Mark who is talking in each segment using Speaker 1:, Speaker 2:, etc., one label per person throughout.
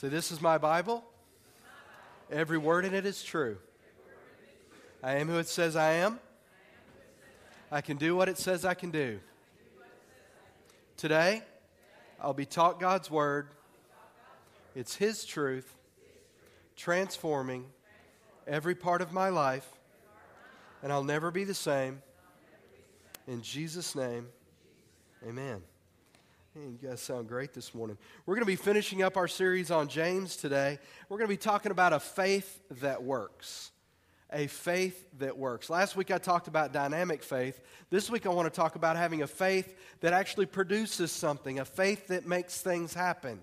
Speaker 1: So, this is my Bible. Every word in it is true. I am who it says I am. I can do what it says I can do. Today, I'll be taught God's Word. It's His truth, transforming every part of my life, and I'll never be the same. In Jesus' name, amen. Hey, you guys sound great this morning. We're going to be finishing up our series on James today. We're going to be talking about a faith that works. A faith that works. Last week I talked about dynamic faith. This week I want to talk about having a faith that actually produces something, a faith that makes things happen,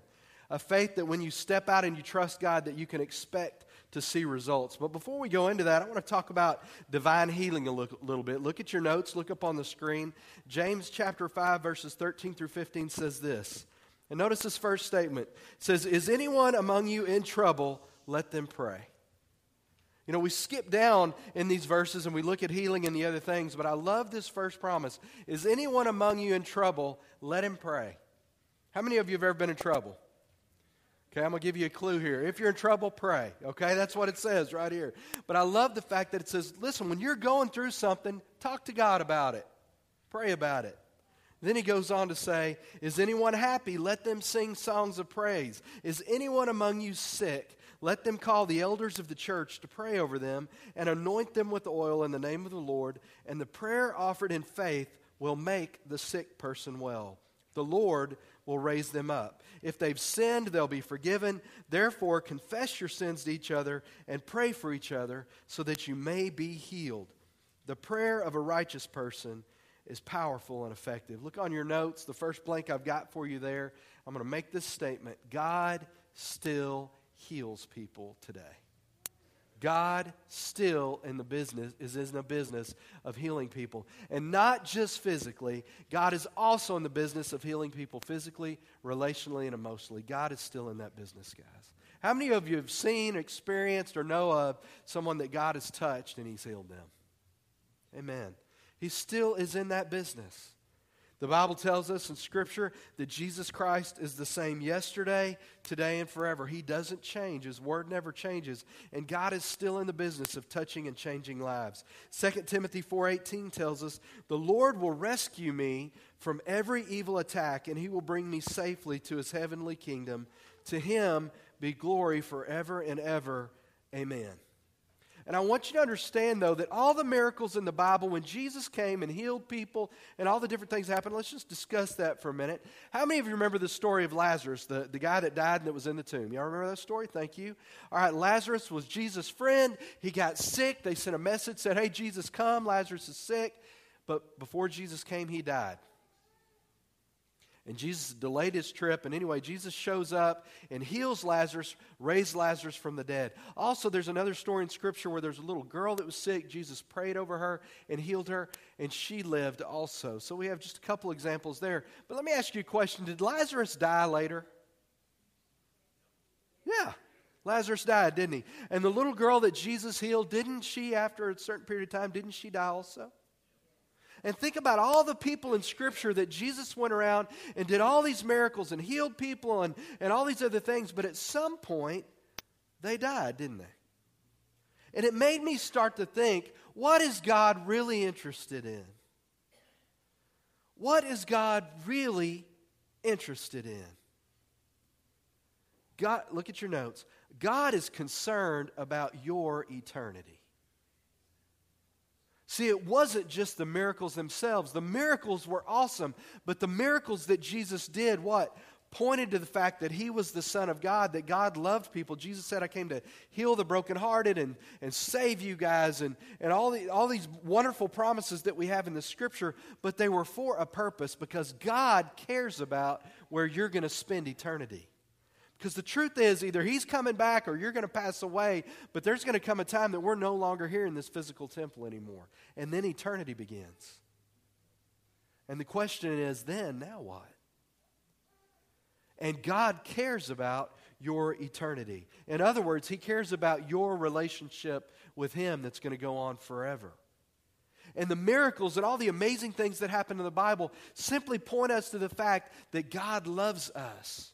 Speaker 1: a faith that when you step out and you trust God that you can expect to see results. But before we go into that, I want to talk about divine healing a little bit. Look at your notes, look up on the screen. James chapter 5, verses 13 through 15 says this. And notice this first statement. It says, Is anyone among you in trouble? Let them pray. You know, we skip down in these verses and we look at healing and the other things, but I love this first promise. Is anyone among you in trouble? Let him pray. How many of you have ever been in trouble? Okay, I'm going to give you a clue here. If you're in trouble, pray. Okay, that's what it says right here. But I love the fact that it says, listen, when you're going through something, talk to God about it, pray about it. Then he goes on to say, Is anyone happy? Let them sing songs of praise. Is anyone among you sick? Let them call the elders of the church to pray over them and anoint them with oil in the name of the Lord. And the prayer offered in faith will make the sick person well. The Lord will raise them up. If they've sinned, they'll be forgiven. Therefore, confess your sins to each other and pray for each other so that you may be healed. The prayer of a righteous person is powerful and effective. Look on your notes, the first blank I've got for you there. I'm going to make this statement God still heals people today. God still in the business is in the business of healing people. And not just physically, God is also in the business of healing people physically, relationally, and emotionally. God is still in that business, guys. How many of you have seen, experienced, or know of someone that God has touched and He's healed them? Amen. He still is in that business. The Bible tells us in Scripture that Jesus Christ is the same yesterday, today, and forever. He doesn't change. His word never changes. And God is still in the business of touching and changing lives. 2 Timothy 4.18 tells us, The Lord will rescue me from every evil attack, and he will bring me safely to his heavenly kingdom. To him be glory forever and ever. Amen. And I want you to understand, though, that all the miracles in the Bible, when Jesus came and healed people and all the different things happened, let's just discuss that for a minute. How many of you remember the story of Lazarus, the, the guy that died and that was in the tomb? Y'all remember that story? Thank you. All right, Lazarus was Jesus' friend. He got sick. They sent a message, said, Hey, Jesus, come. Lazarus is sick. But before Jesus came, he died. And Jesus delayed his trip. And anyway, Jesus shows up and heals Lazarus, raised Lazarus from the dead. Also, there's another story in Scripture where there's a little girl that was sick. Jesus prayed over her and healed her, and she lived also. So we have just a couple examples there. But let me ask you a question Did Lazarus die later? Yeah. Lazarus died, didn't he? And the little girl that Jesus healed, didn't she, after a certain period of time, didn't she die also? And think about all the people in Scripture that Jesus went around and did all these miracles and healed people and, and all these other things, but at some point, they died, didn't they? And it made me start to think what is God really interested in? What is God really interested in? God, look at your notes. God is concerned about your eternity. See, it wasn't just the miracles themselves. The miracles were awesome, but the miracles that Jesus did, what? Pointed to the fact that he was the Son of God, that God loved people. Jesus said, I came to heal the brokenhearted and, and save you guys, and, and all, the, all these wonderful promises that we have in the scripture, but they were for a purpose because God cares about where you're going to spend eternity. Because the truth is, either he's coming back or you're going to pass away, but there's going to come a time that we're no longer here in this physical temple anymore. And then eternity begins. And the question is then, now what? And God cares about your eternity. In other words, He cares about your relationship with Him that's going to go on forever. And the miracles and all the amazing things that happen in the Bible simply point us to the fact that God loves us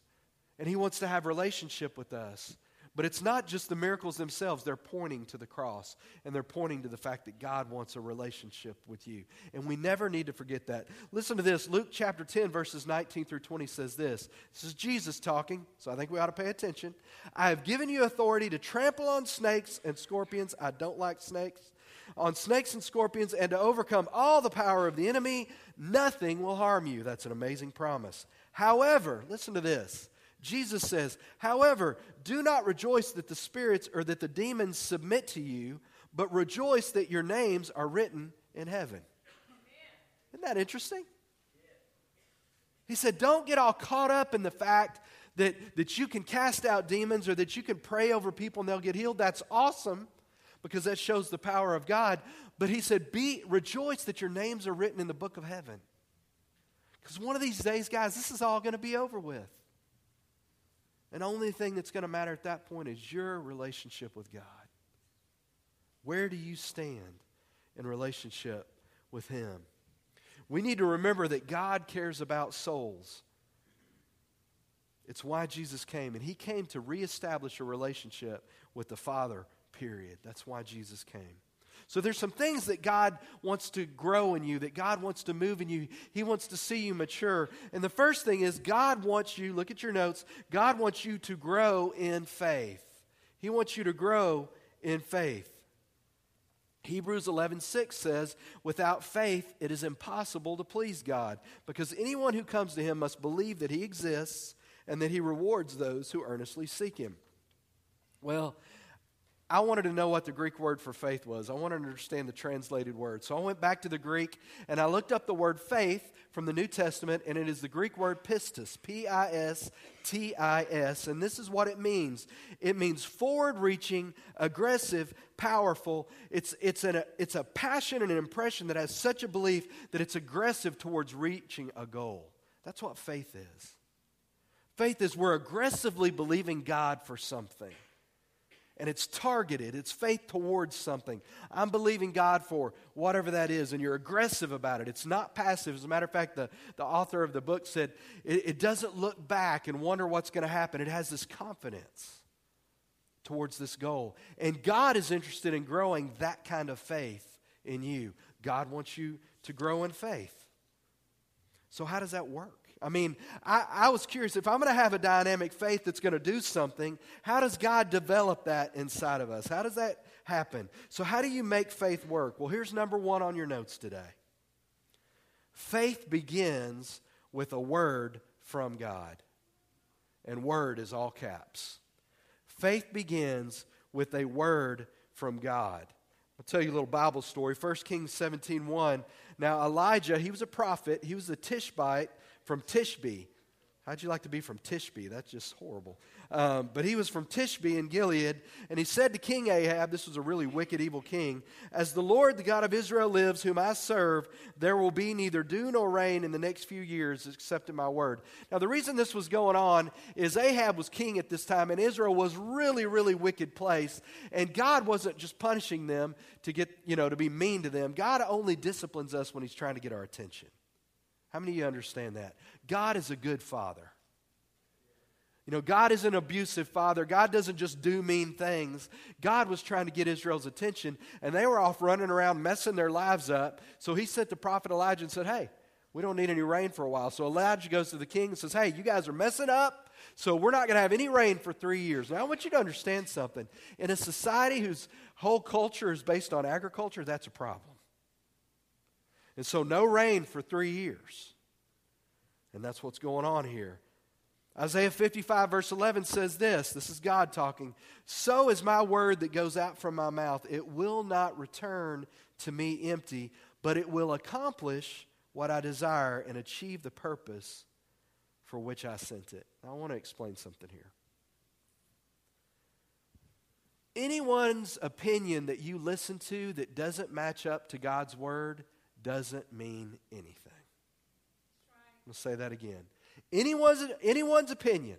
Speaker 1: and He wants to have relationship with us. But it's not just the miracles themselves, they're pointing to the cross and they're pointing to the fact that God wants a relationship with you. And we never need to forget that. Listen to this Luke chapter 10, verses 19 through 20 says this. This is Jesus talking, so I think we ought to pay attention. I have given you authority to trample on snakes and scorpions. I don't like snakes. On snakes and scorpions, and to overcome all the power of the enemy, nothing will harm you. That's an amazing promise. However, listen to this. Jesus says, However, do not rejoice that the spirits or that the demons submit to you, but rejoice that your names are written in heaven. Isn't that interesting? He said, Don't get all caught up in the fact that, that you can cast out demons or that you can pray over people and they'll get healed. That's awesome because that shows the power of God. But he said, Be rejoice that your names are written in the book of heaven. Because one of these days, guys, this is all going to be over with. And the only thing that's going to matter at that point is your relationship with God. Where do you stand in relationship with Him? We need to remember that God cares about souls. It's why Jesus came, and He came to reestablish a relationship with the Father, period. That's why Jesus came. So there's some things that God wants to grow in you, that God wants to move in you. He wants to see you mature. And the first thing is God wants you, look at your notes, God wants you to grow in faith. He wants you to grow in faith. Hebrews 11:6 says, "Without faith it is impossible to please God, because anyone who comes to him must believe that he exists and that he rewards those who earnestly seek him." Well, I wanted to know what the Greek word for faith was. I wanted to understand the translated word. So I went back to the Greek and I looked up the word faith from the New Testament, and it is the Greek word pistis, P I S T I S. And this is what it means it means forward reaching, aggressive, powerful. It's, it's, an, it's a passion and an impression that has such a belief that it's aggressive towards reaching a goal. That's what faith is. Faith is we're aggressively believing God for something and it's targeted. It's faith towards something. I'm believing God for whatever that is, and you're aggressive about it. It's not passive. As a matter of fact, the, the author of the book said it, it doesn't look back and wonder what's going to happen. It has this confidence towards this goal. And God is interested in growing that kind of faith in you. God wants you to grow in faith. So, how does that work? I mean, I, I was curious if I'm going to have a dynamic faith that's going to do something, how does God develop that inside of us? How does that happen? So, how do you make faith work? Well, here's number one on your notes today faith begins with a word from God, and word is all caps. Faith begins with a word from God. I'll tell you a little Bible story. 1 Kings 17 1. Now, Elijah, he was a prophet, he was a Tishbite from Tishbe. How'd you like to be from Tishbe? That's just horrible. Um, but he was from Tishbe in Gilead, and he said to King Ahab, this was a really wicked, evil king, As the Lord, the God of Israel, lives, whom I serve, there will be neither dew nor rain in the next few years, except in my word. Now, the reason this was going on is Ahab was king at this time, and Israel was really, really wicked place, and God wasn't just punishing them to get, you know, to be mean to them. God only disciplines us when he's trying to get our attention. How many of you understand that? God is a good father. You know, God is an abusive father. God doesn't just do mean things. God was trying to get Israel's attention, and they were off running around messing their lives up. So he sent the prophet Elijah and said, Hey, we don't need any rain for a while. So Elijah goes to the king and says, Hey, you guys are messing up, so we're not going to have any rain for three years. Now, I want you to understand something. In a society whose whole culture is based on agriculture, that's a problem. And so, no rain for three years. And that's what's going on here. Isaiah 55, verse 11 says this this is God talking. So is my word that goes out from my mouth. It will not return to me empty, but it will accomplish what I desire and achieve the purpose for which I sent it. I want to explain something here. Anyone's opinion that you listen to that doesn't match up to God's word doesn't mean anything. I'll say that again. Anyone's, anyone's opinion,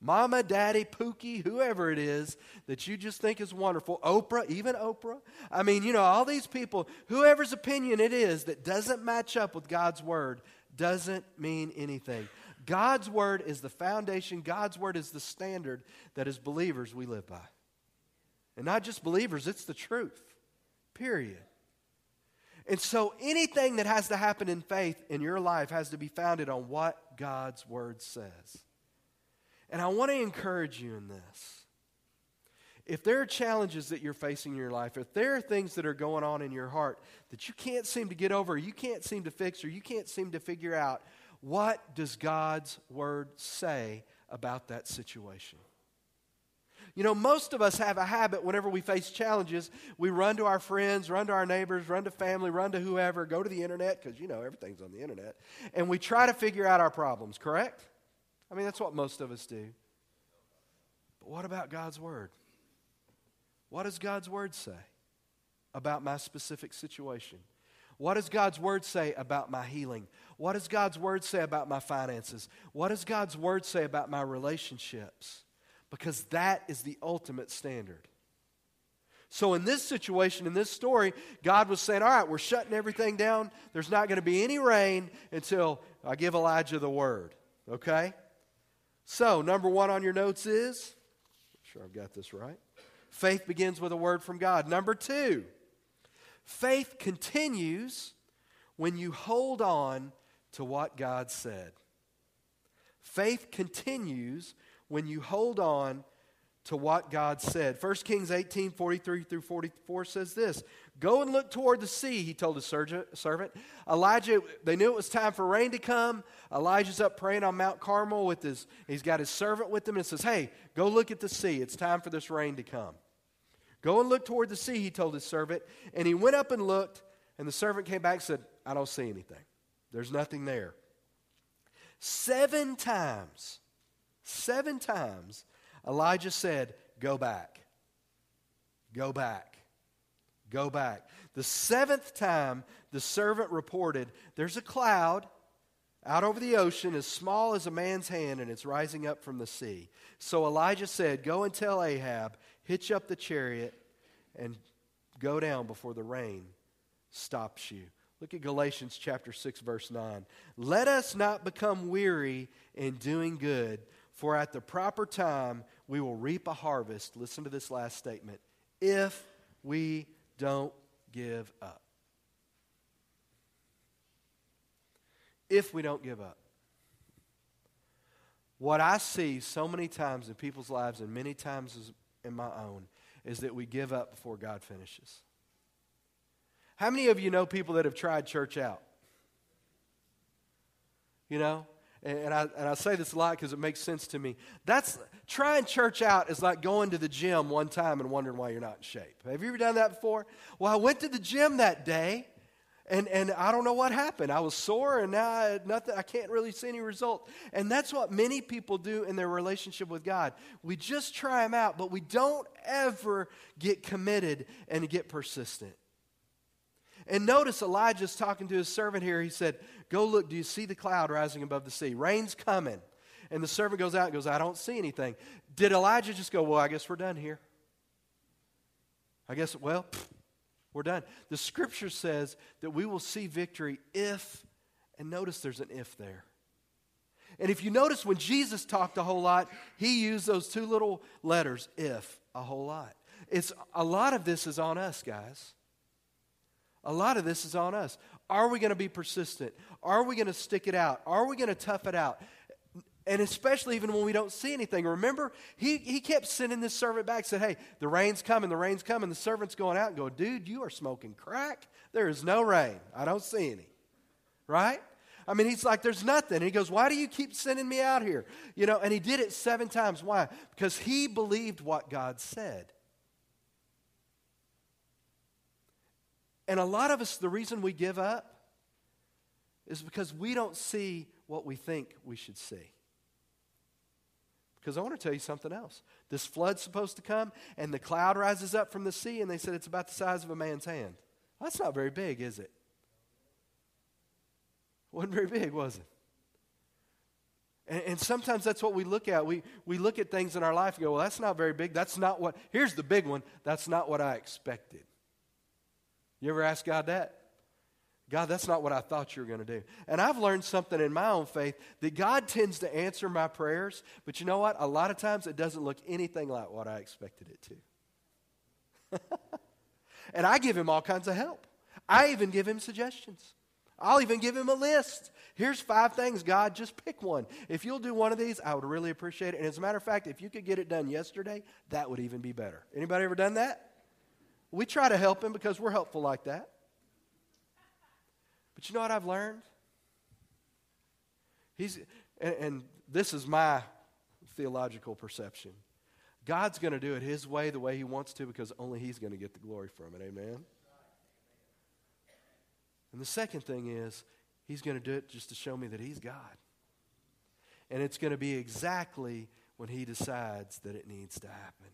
Speaker 1: mama, daddy, Pookie, whoever it is that you just think is wonderful, Oprah, even Oprah. I mean, you know, all these people, whoever's opinion it is that doesn't match up with God's word doesn't mean anything. God's word is the foundation, God's word is the standard that as believers we live by. And not just believers, it's the truth. Period. And so anything that has to happen in faith in your life has to be founded on what God's word says. And I want to encourage you in this. If there are challenges that you're facing in your life, if there are things that are going on in your heart that you can't seem to get over, you can't seem to fix, or you can't seem to figure out, what does God's word say about that situation? You know, most of us have a habit whenever we face challenges, we run to our friends, run to our neighbors, run to family, run to whoever, go to the internet, because, you know, everything's on the internet, and we try to figure out our problems, correct? I mean, that's what most of us do. But what about God's Word? What does God's Word say about my specific situation? What does God's Word say about my healing? What does God's Word say about my finances? What does God's Word say about my relationships? Because that is the ultimate standard. So, in this situation, in this story, God was saying, All right, we're shutting everything down. There's not going to be any rain until I give Elijah the word. Okay? So, number one on your notes is, sure I've got this right. Faith begins with a word from God. Number two, faith continues when you hold on to what God said. Faith continues when you hold on to what God said. 1 Kings 18 43 through 44 says this Go and look toward the sea, he told his servant. Elijah, they knew it was time for rain to come. Elijah's up praying on Mount Carmel with his, he's got his servant with him and says, Hey, go look at the sea. It's time for this rain to come. Go and look toward the sea, he told his servant. And he went up and looked, and the servant came back and said, I don't see anything. There's nothing there. Seven times, seven times, Elijah said, Go back. Go back. Go back. The seventh time, the servant reported, There's a cloud out over the ocean as small as a man's hand, and it's rising up from the sea. So Elijah said, Go and tell Ahab, hitch up the chariot, and go down before the rain stops you. Look at Galatians chapter 6 verse 9. Let us not become weary in doing good, for at the proper time we will reap a harvest. Listen to this last statement. If we don't give up. If we don't give up. What I see so many times in people's lives and many times in my own is that we give up before God finishes. How many of you know people that have tried church out? You know? And, I, and I say this a lot because it makes sense to me. That's trying church out is like going to the gym one time and wondering why you're not in shape. Have you ever done that before? Well, I went to the gym that day and, and I don't know what happened. I was sore, and now I, nothing, I can't really see any result. And that's what many people do in their relationship with God. We just try them out, but we don't ever get committed and get persistent. And notice Elijah's talking to his servant here. He said, Go look, do you see the cloud rising above the sea? Rain's coming. And the servant goes out and goes, I don't see anything. Did Elijah just go, Well, I guess we're done here? I guess, well, pfft, we're done. The scripture says that we will see victory if, and notice there's an if there. And if you notice when Jesus talked a whole lot, he used those two little letters, if, a whole lot. It's a lot of this is on us, guys. A lot of this is on us. Are we going to be persistent? Are we going to stick it out? Are we going to tough it out? And especially even when we don't see anything. Remember, he, he kept sending this servant back, said, Hey, the rain's coming, the rain's coming. The servant's going out and go, Dude, you are smoking crack. There is no rain. I don't see any. Right? I mean, he's like, There's nothing. And he goes, Why do you keep sending me out here? You know, and he did it seven times. Why? Because he believed what God said. And a lot of us, the reason we give up is because we don't see what we think we should see. Because I want to tell you something else. This flood's supposed to come, and the cloud rises up from the sea, and they said it's about the size of a man's hand. That's not very big, is it? Wasn't very big, was it? And, and, sometimes that's what we look at. We, we look at things in our life and go, well, that's not very big. That's not what, here's the big one. That's not what I expected. You ever ask God that? God, that's not what I thought you were going to do. And I've learned something in my own faith that God tends to answer my prayers, but you know what? A lot of times it doesn't look anything like what I expected it to. and I give him all kinds of help. I even give him suggestions. I'll even give him a list. Here's five things, God, just pick one. If you'll do one of these, I would really appreciate it. And as a matter of fact, if you could get it done yesterday, that would even be better. Anybody ever done that? We try to help him because we're helpful like that. But you know what I've learned? He's, and, and this is my theological perception. God's going to do it His way, the way He wants to, because only He's going to get the glory from it. Amen? And the second thing is, He's going to do it just to show me that He's God. And it's going to be exactly when He decides that it needs to happen.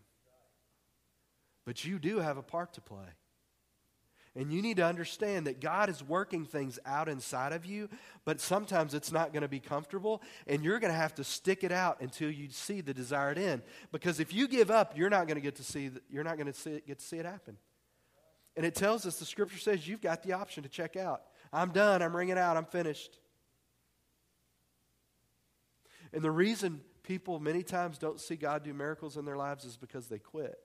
Speaker 1: But you do have a part to play. And you need to understand that God is working things out inside of you, but sometimes it's not going to be comfortable, and you're going to have to stick it out until you see the desired end. Because if you give up, you're not going to get to see you're not going to get to see it happen. And it tells us the scripture says you've got the option to check out. I'm done. I'm ringing out. I'm finished. And the reason people many times don't see God do miracles in their lives is because they quit.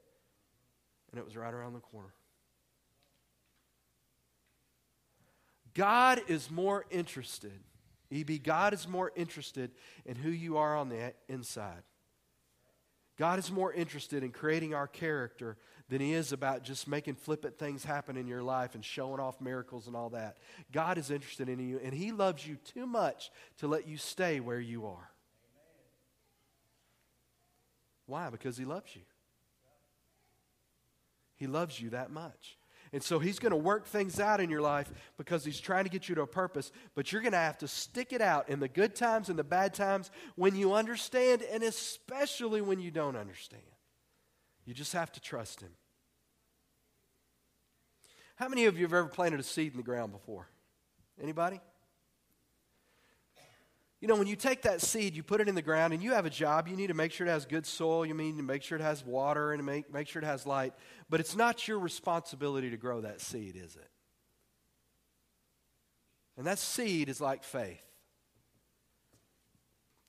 Speaker 1: And it was right around the corner. God is more interested, EB, God is more interested in who you are on the inside. God is more interested in creating our character than he is about just making flippant things happen in your life and showing off miracles and all that. God is interested in you, and he loves you too much to let you stay where you are. Why? Because he loves you. He loves you that much. And so he's going to work things out in your life because he's trying to get you to a purpose. But you're going to have to stick it out in the good times and the bad times when you understand, and especially when you don't understand. You just have to trust him. How many of you have ever planted a seed in the ground before? Anybody? You know, when you take that seed, you put it in the ground, and you have a job. You need to make sure it has good soil. You need to make sure it has water and make, make sure it has light. But it's not your responsibility to grow that seed, is it? And that seed is like faith.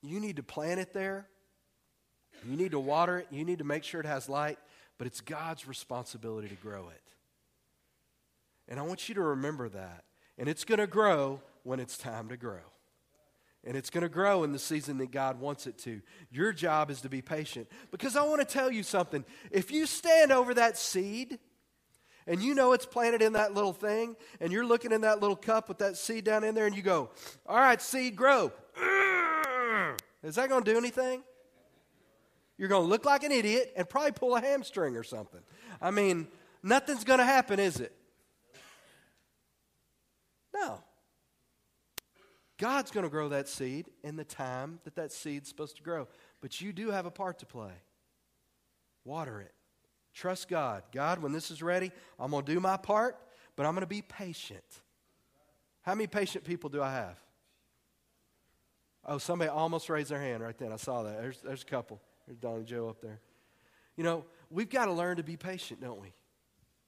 Speaker 1: You need to plant it there. You need to water it. You need to make sure it has light. But it's God's responsibility to grow it. And I want you to remember that. And it's going to grow when it's time to grow and it's going to grow in the season that God wants it to. Your job is to be patient. Because I want to tell you something. If you stand over that seed and you know it's planted in that little thing, and you're looking in that little cup with that seed down in there, and you go, All right, seed, grow. Is that going to do anything? You're going to look like an idiot and probably pull a hamstring or something. I mean, nothing's going to happen, is it? No. God's going to grow that seed in the time that that seed's supposed to grow. But you do have a part to play. Water it. Trust God. God, when this is ready, I'm going to do my part, but I'm going to be patient. How many patient people do I have? Oh, somebody almost raised their hand right then. I saw that. There's, there's a couple. There's Don and Joe up there. You know, we've got to learn to be patient, don't we?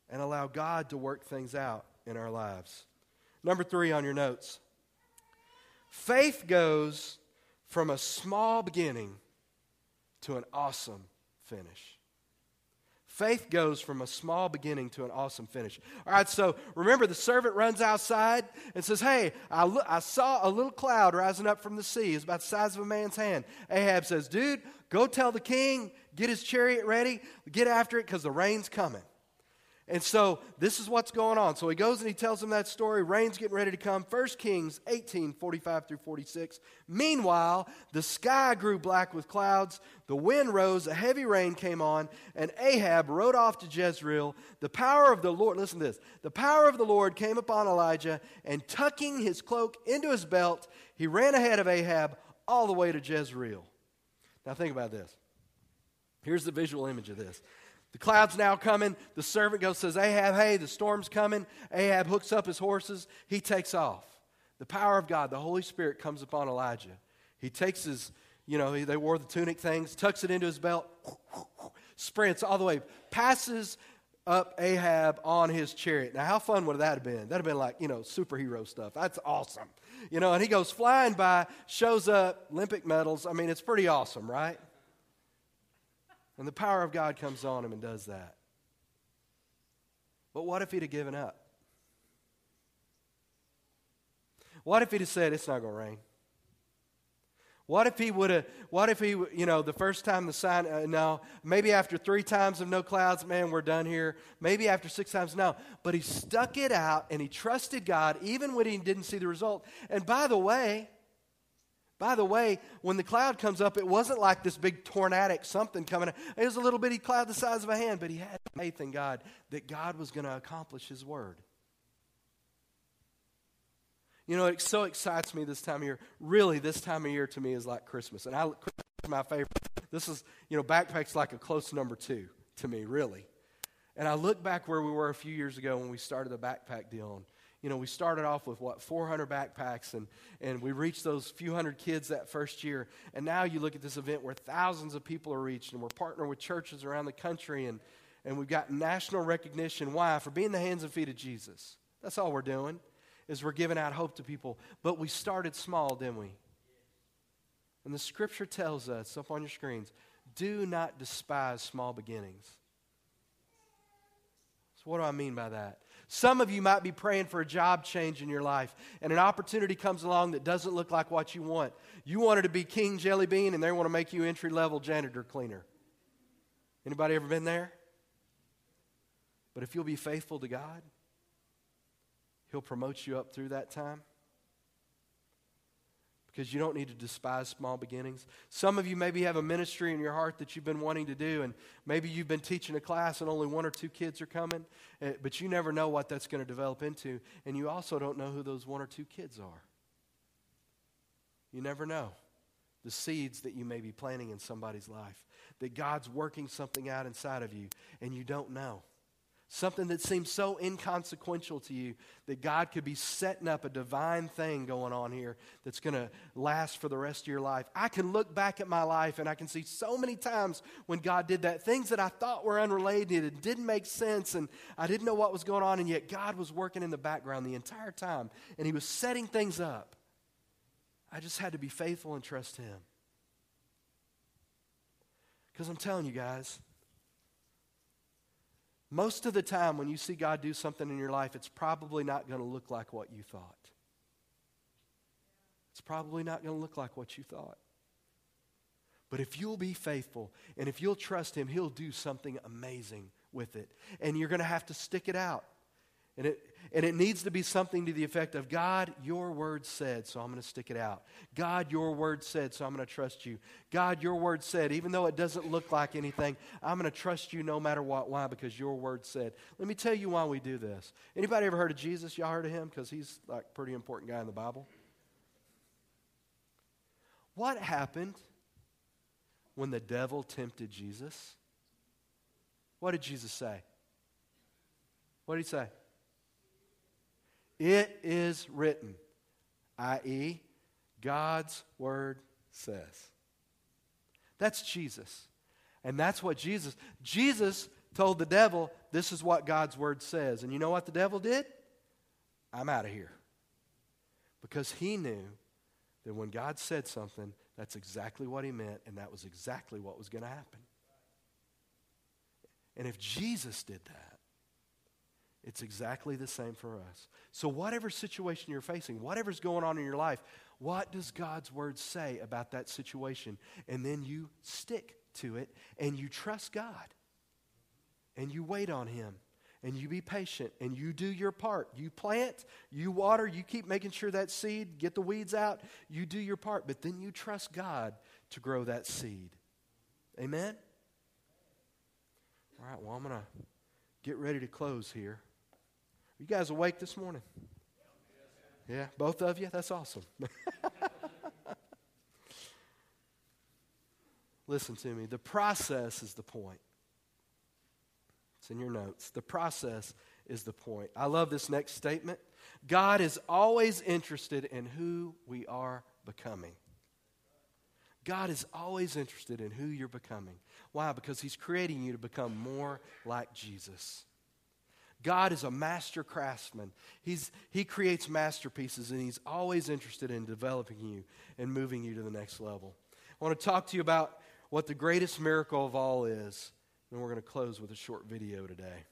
Speaker 1: And allow God to work things out in our lives. Number three on your notes Faith goes from a small beginning to an awesome finish. Faith goes from a small beginning to an awesome finish. All right, so remember the servant runs outside and says, Hey, I, lo- I saw a little cloud rising up from the sea. It's about the size of a man's hand. Ahab says, Dude, go tell the king, get his chariot ready, get after it because the rain's coming. And so this is what's going on. So he goes and he tells them that story. Rain's getting ready to come. 1 Kings 18, 45 through 46. Meanwhile, the sky grew black with clouds. The wind rose. A heavy rain came on. And Ahab rode off to Jezreel. The power of the Lord, listen to this. The power of the Lord came upon Elijah. And tucking his cloak into his belt, he ran ahead of Ahab all the way to Jezreel. Now think about this. Here's the visual image of this. The cloud's now coming. The servant goes, says, Ahab, hey, the storm's coming. Ahab hooks up his horses. He takes off. The power of God, the Holy Spirit comes upon Elijah. He takes his, you know, they wore the tunic things, tucks it into his belt, sprints all the way, passes up Ahab on his chariot. Now, how fun would that have been? That'd have been like, you know, superhero stuff. That's awesome. You know, and he goes flying by, shows up, Olympic medals. I mean, it's pretty awesome, right? And the power of God comes on him and does that. But what if he'd have given up? What if he'd have said, It's not going to rain? What if he would have, what if he, you know, the first time the sign, uh, no, maybe after three times of no clouds, man, we're done here. Maybe after six times, no. But he stuck it out and he trusted God even when he didn't see the result. And by the way, by the way, when the cloud comes up, it wasn't like this big tornadic something coming. It was a little bitty cloud the size of a hand, but he had faith in God that God was going to accomplish his word. You know, it so excites me this time of year. Really, this time of year to me is like Christmas. And I, Christmas is my favorite. This is, you know, backpack's like a close number two to me, really. And I look back where we were a few years ago when we started the backpack deal. And, you know, we started off with what, 400 backpacks, and, and we reached those few hundred kids that first year. And now you look at this event where thousands of people are reached, and we're partnering with churches around the country, and, and we've got national recognition. Why? For being the hands and feet of Jesus. That's all we're doing is we're giving out hope to people. But we started small, didn't we? And the scripture tells us, up on your screens, do not despise small beginnings. So, what do I mean by that? Some of you might be praying for a job change in your life, and an opportunity comes along that doesn't look like what you want. You wanted to be King Jelly Bean, and they want to make you entry level janitor cleaner. Anybody ever been there? But if you'll be faithful to God, He'll promote you up through that time. Because you don't need to despise small beginnings. Some of you maybe have a ministry in your heart that you've been wanting to do, and maybe you've been teaching a class and only one or two kids are coming, eh, but you never know what that's going to develop into, and you also don't know who those one or two kids are. You never know the seeds that you may be planting in somebody's life, that God's working something out inside of you, and you don't know. Something that seems so inconsequential to you that God could be setting up a divine thing going on here that's going to last for the rest of your life. I can look back at my life and I can see so many times when God did that. Things that I thought were unrelated and didn't make sense and I didn't know what was going on, and yet God was working in the background the entire time and He was setting things up. I just had to be faithful and trust Him. Because I'm telling you guys, most of the time, when you see God do something in your life, it's probably not going to look like what you thought. It's probably not going to look like what you thought. But if you'll be faithful and if you'll trust Him, He'll do something amazing with it. And you're going to have to stick it out. And it, and it needs to be something to the effect of God, your word said, so I'm going to stick it out. God, your word said, so I'm going to trust you. God, your word said, even though it doesn't look like anything, I'm going to trust you no matter what. Why? Because your word said. Let me tell you why we do this. Anybody ever heard of Jesus? Y'all heard of him? Because he's like a pretty important guy in the Bible. What happened when the devil tempted Jesus? What did Jesus say? What did he say? It is written, i.e., God's word says. That's Jesus. And that's what Jesus, Jesus told the devil, this is what God's word says. And you know what the devil did? I'm out of here. Because he knew that when God said something, that's exactly what he meant, and that was exactly what was going to happen. And if Jesus did that, it's exactly the same for us. So, whatever situation you're facing, whatever's going on in your life, what does God's word say about that situation? And then you stick to it and you trust God and you wait on Him and you be patient and you do your part. You plant, you water, you keep making sure that seed, get the weeds out, you do your part, but then you trust God to grow that seed. Amen? All right, well, I'm going to get ready to close here. You guys awake this morning? Yeah, both of you? That's awesome. Listen to me. The process is the point. It's in your notes. The process is the point. I love this next statement. God is always interested in who we are becoming. God is always interested in who you're becoming. Why? Because He's creating you to become more like Jesus. God is a master craftsman. He's, he creates masterpieces, and He's always interested in developing you and moving you to the next level. I want to talk to you about what the greatest miracle of all is, and we're going to close with a short video today.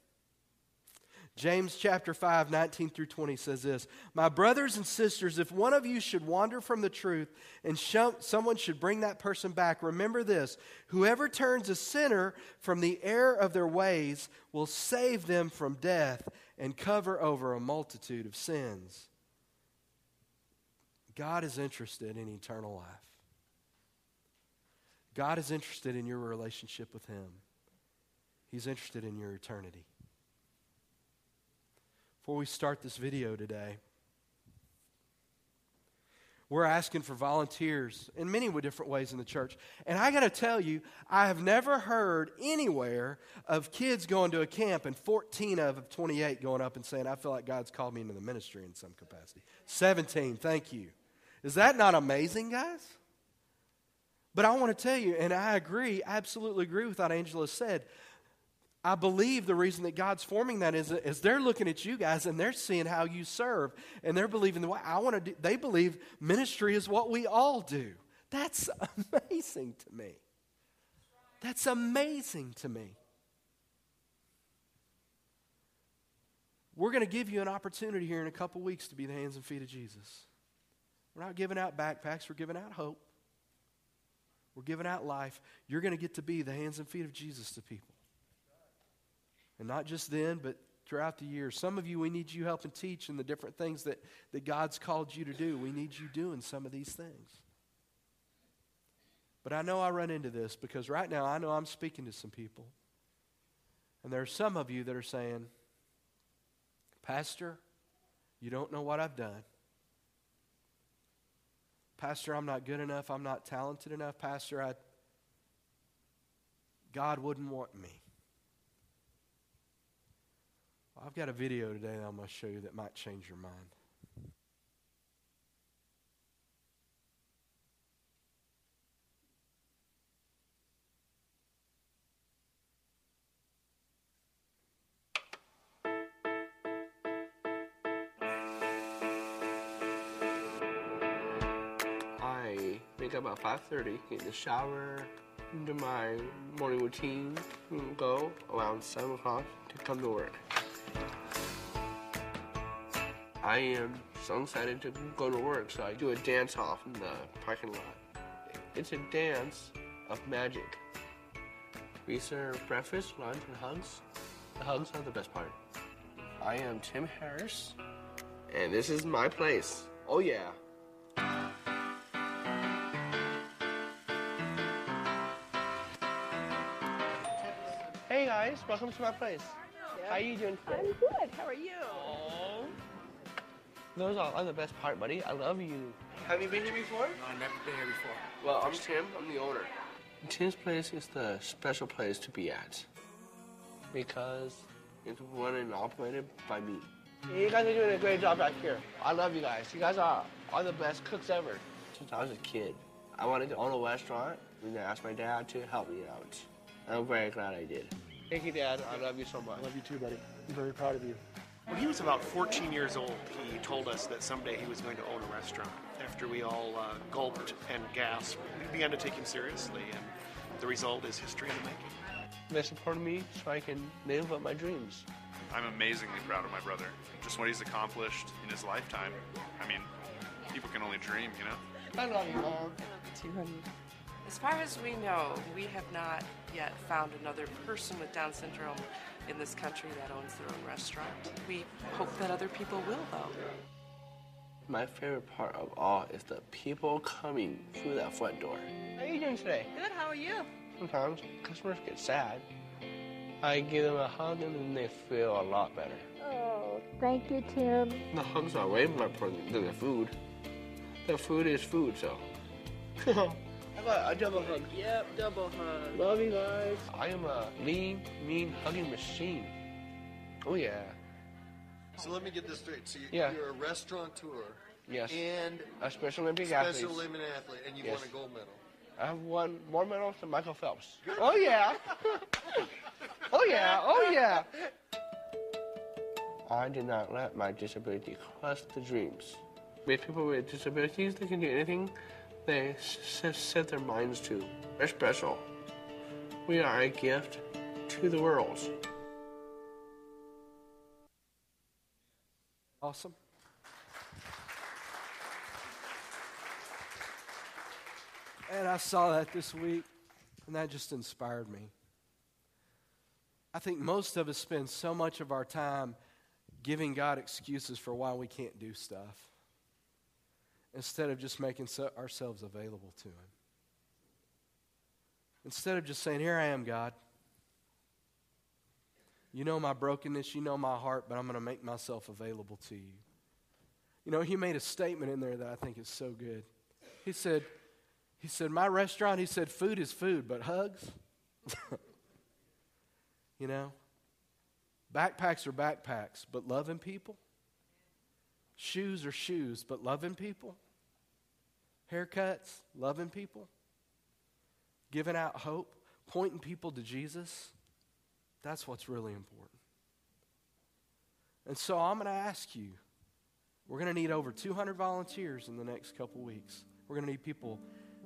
Speaker 1: James chapter 5, 19 through 20 says this My brothers and sisters, if one of you should wander from the truth and sh- someone should bring that person back, remember this whoever turns a sinner from the error of their ways will save them from death and cover over a multitude of sins. God is interested in eternal life. God is interested in your relationship with Him. He's interested in your eternity before we start this video today. We're asking for volunteers in many different ways in the church. And I got to tell you, I have never heard anywhere of kids going to a camp and 14 of 28 going up and saying, I feel like God's called me into the ministry in some capacity. 17, thank you. Is that not amazing, guys? But I want to tell you, and I agree, absolutely agree with what Angela said. I believe the reason that God's forming that is, is they're looking at you guys and they're seeing how you serve and they're believing the way I want to do. They believe ministry is what we all do. That's amazing to me. That's amazing to me. We're going to give you an opportunity here in a couple weeks to be the hands and feet of Jesus. We're not giving out backpacks, we're giving out hope. We're giving out life. You're going to get to be the hands and feet of Jesus to people. And not just then, but throughout the year. Some of you, we need you helping teach in the different things that, that God's called you to do. We need you doing some of these things. But I know I run into this because right now I know I'm speaking to some people. And there are some of you that are saying, Pastor, you don't know what I've done. Pastor, I'm not good enough. I'm not talented enough. Pastor, I, God wouldn't want me. I've got a video today that I'm going to show you that might change your mind.
Speaker 2: I wake up at 5.30, get in the shower, do my morning routine, go around 7 o'clock to come to work. I am so excited to go to work, so I do a dance off in the parking lot. It's a dance of magic. We serve breakfast, lunch, and hugs. The hugs are the best part. I am Tim Harris, and this is my place. Oh, yeah. Hey guys, welcome to my place. How are you doing today?
Speaker 3: I'm good. How are you?
Speaker 2: Oh. Those are, are the best part, buddy. I love you. Have you been here before?
Speaker 4: No, I've never been here before.
Speaker 2: Well, I'm Tim. I'm the owner. Tim's place is the special place to be at because it's run and operated by me. You guys are doing a great job back here. I love you guys. You guys are, are the best cooks ever. Since I was a kid, I wanted to own a restaurant, and I asked my dad to help me out. I'm very glad I did. Thank you, Dad. I love you so much.
Speaker 4: I love you too, buddy. I'm very proud of you. When he was about 14 years old, he told us that someday he was going to own a restaurant. After we all uh, gulped and gasped, we began to take him seriously, and the result is history in the making.
Speaker 2: They support me so I can live up my dreams.
Speaker 5: I'm amazingly proud of my brother. Just what he's accomplished in his lifetime. I mean, people can only dream, you know?
Speaker 2: I love you, Mom.
Speaker 6: As far as we know, we have not yet found another person with Down syndrome in this country that owns their own restaurant. We hope that other people will, though.
Speaker 2: My favorite part of all is the people coming through that front door. How are you doing today?
Speaker 3: Good. How are you?
Speaker 2: Sometimes customers get sad. I give them a hug and then they feel a lot better.
Speaker 3: Oh, thank you, Tim.
Speaker 2: The hugs are way more important than the food. The food is food, so. How about a double hug?
Speaker 6: Yep, double hug.
Speaker 2: Love you guys. I am a lean, mean hugging machine. Oh yeah.
Speaker 7: So let me get this straight. So you,
Speaker 2: Yeah.
Speaker 7: you're a restaurateur
Speaker 2: Yes.
Speaker 7: and
Speaker 2: A Special Olympic
Speaker 7: special
Speaker 2: athlete.
Speaker 7: Olympic athlete, and you
Speaker 2: Yes.
Speaker 7: won a gold medal.
Speaker 2: I have won more medals than Michael Phelps. Oh yeah. oh yeah. Oh yeah. I did not let my disability crush the dreams. With people with disabilities, they can do anything they set their minds to. We're special. We are a gift to the world.
Speaker 1: Awesome. And I saw that this week, and that just inspired me. I think most of us spend so much of our time giving God excuses for why we can't do stuff instead of just making ourselves available to Him. Instead of just saying, Here I am, God. You know my brokenness, you know my heart, but I'm going to make myself available to you. You know, he made a statement in there that I think is so good. He said, he said, my restaurant, he said, food is food, but hugs? you know? Backpacks are backpacks, but loving people? Shoes are shoes, but loving people? Haircuts, loving people? Giving out hope, pointing people to Jesus? That's what's really important. And so I'm going to ask you we're going to need over 200 volunteers in the next couple weeks. We're going to need people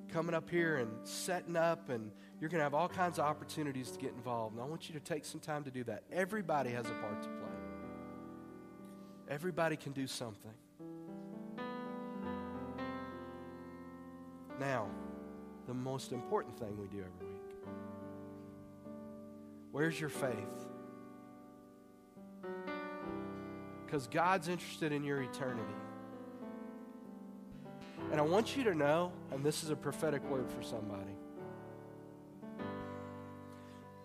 Speaker 1: coming up here and setting up, and you're going to have all kinds of opportunities to get involved. And I want you to take some time to do that. Everybody has a part to play, everybody can do something. Now, the most important thing we do every week where's your faith? Because God's interested in your eternity. And I want you to know, and this is a prophetic word for somebody.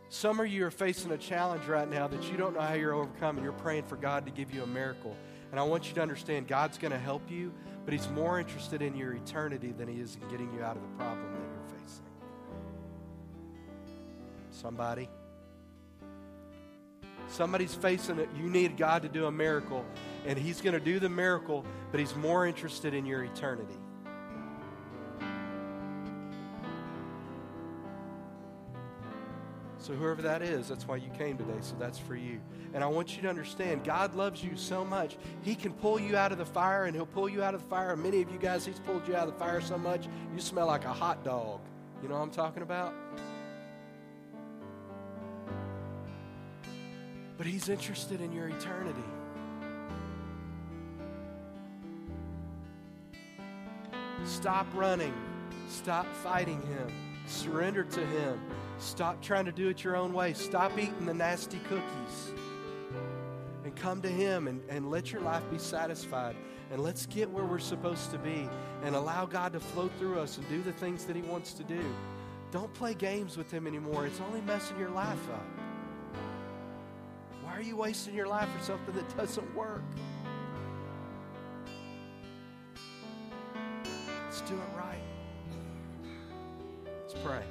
Speaker 1: Some of you are facing a challenge right now that you don't know how you're overcoming. You're praying for God to give you a miracle. And I want you to understand God's going to help you, but He's more interested in your eternity than He is in getting you out of the problem that you're facing. Somebody? Somebody's facing it. You need God to do a miracle, and He's going to do the miracle, but He's more interested in your eternity. So, whoever that is, that's why you came today. So, that's for you. And I want you to understand God loves you so much. He can pull you out of the fire, and He'll pull you out of the fire. Many of you guys, He's pulled you out of the fire so much, you smell like a hot dog. You know what I'm talking about? But He's interested in your eternity. Stop running. Stop fighting Him. Surrender to Him. Stop trying to do it your own way. Stop eating the nasty cookies. And come to Him and, and let your life be satisfied. And let's get where we're supposed to be and allow God to flow through us and do the things that He wants to do. Don't play games with Him anymore. It's only messing your life up. Why are you wasting your life for something that doesn't work? Let's do it right. Let's pray.